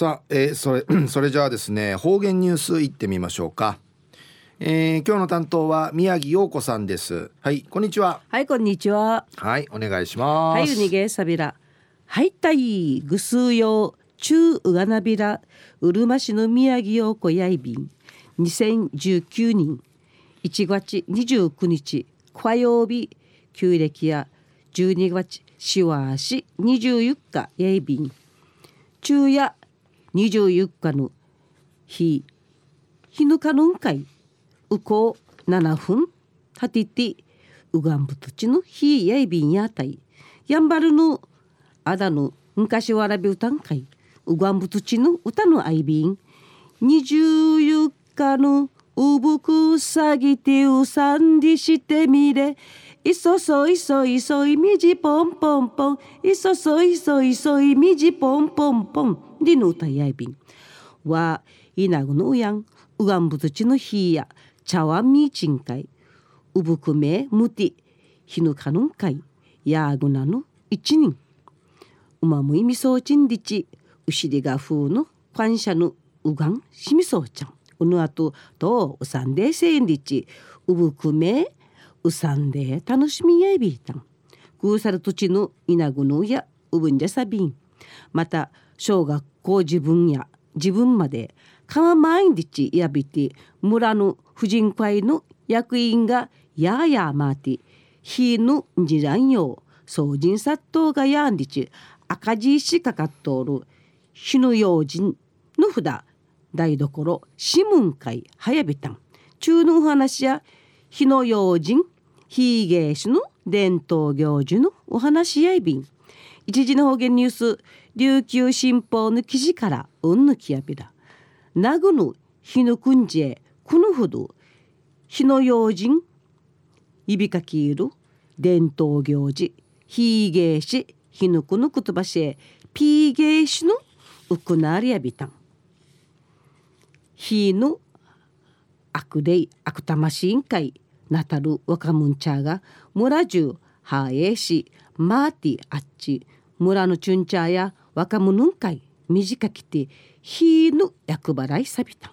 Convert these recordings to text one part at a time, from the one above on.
さあ、えー、それそれじゃあですね方言ニュースいってみましょうか、えー、今日の担当は宮城陽子さんです。はいこんにちは。はいこんにちは。はいお願いします。はいウニゲサビラ。はいたいぐすうよ中うがなびらうるま市の宮城陽子やいびん。2019年1月29日火曜日旧暦や12月しわし24日やいびん。昼夜24日の日日ぬかのんかいうこう7分たててうがんぶとちの日やいびんやたい。やんばるのあだの昔わらび歌んかいうがんぶとちの歌のあいびん。24日のうぶくさぎてうさんりしてみれいそそいそいそいみじぽんぽんぽん。いそそいそいそいみじぽんぽんぽん。りの歌やびんわいなぐのうやんうがんぶつちのひや茶碗みちんかい。うぶくめむてひぬかのんかいやぐなの一人うまむいみそうちんりちうしりがふうの感謝のうがんしみそうちゃん。うぬあととうさんでせんりちうぶくめうさんで楽しみやびいたん。ぐうさる土地のいなぐのうやうぶんじゃさびん。また小学校自分や自分までかま毎日やびて村の婦人会の役員がややまてひぬんじらんよ総人殺到がやんりち赤字しかかっとる日の用心の札台所市民会早びたん。中のお話や日の用心非芸種の伝統行事のお話やいびん。一時の方言ニュース琉球新報の記事からうんぬきやびらなぐぬ日のくんじえくぬほど日の用心いびかきいる伝統行事非芸師日のくぬくとばしえピー芸師のうくなりやびたん。日の悪霊悪魂委員会なたる若者茶が村中はえしマーティあっち村のチュンチャーや若者んかい短きてひぬ役払いさびた。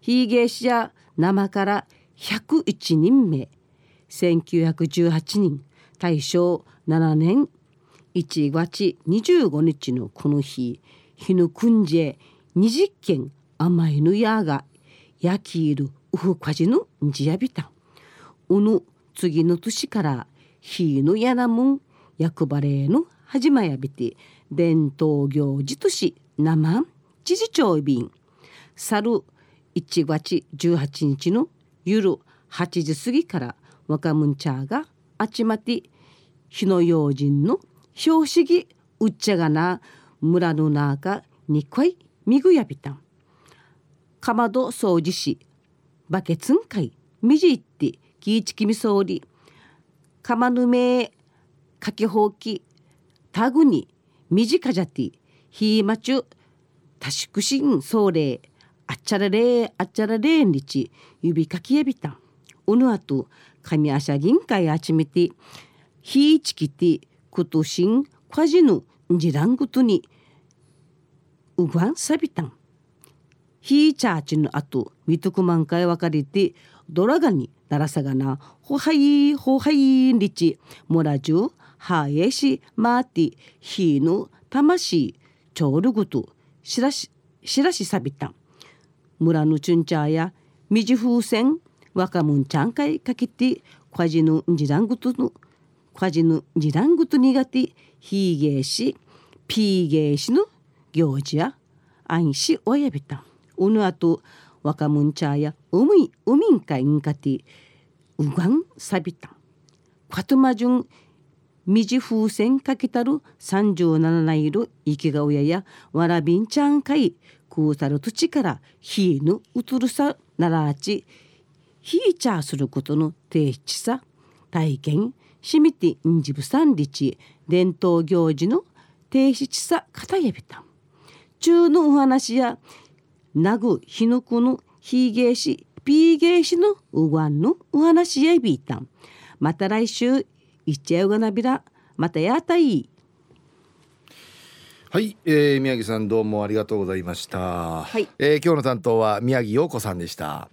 ひげしや生から101人目。1918人。大正7年。1月25日のこの日。日のくんじえ20件。甘いぬやが焼きいるうふかじのんじやびた。うぬ次の年からひのやなもん役場れの始まやびて伝統行事とし生知事長便去る1月18日の夜8時過ぎから若者茶があちまて日の用心の標識うっちゃがな村の中にこいみぐやびたん。かまど掃除しバケツンかいみじってきいちきみそうり。かまぬめかきほうきたぐにみじかじゃてひいまちゅたしくしんそうれあっちゃられあっちゃられんりち指かきやびたうぬあと神あしゃぎんかいあちめてひいちきてくとしんかじぬんじらんぐとにうがんさびたんひいちゃちのあとみとくまんかいわかりてドラガにならさがなほはいほはいんりちもらじゅうはえしまってひぬ魂ちょうるぐとしらししらしさびたん村のチュンチャーやみじ風船若むんちゃんかいかけてかじぬんじらんぐとのかじぬじらんぐと苦手ひげーしピーゲーしの行事やあんしおやびたんうぬあと若むんちゃーやうみうみんかいんかてうがんさびたかとまじゅんみじ風船かけたる37ナイル生きが親やわらびんちゃんかいくうたる土地からひぬうつるさならあちひいちゃすることの定地さ体験しみてんじぶさんりち伝統行事の定地さかたやびた。中のお話やなぐひぬくのひげしピーゲーしのうわんのお話やびいたん。また来週いっちゃうがなびらまたやたいはい、えー、宮城さんどうもありがとうございました。はいえー今日の担当は宮城陽子さんでした。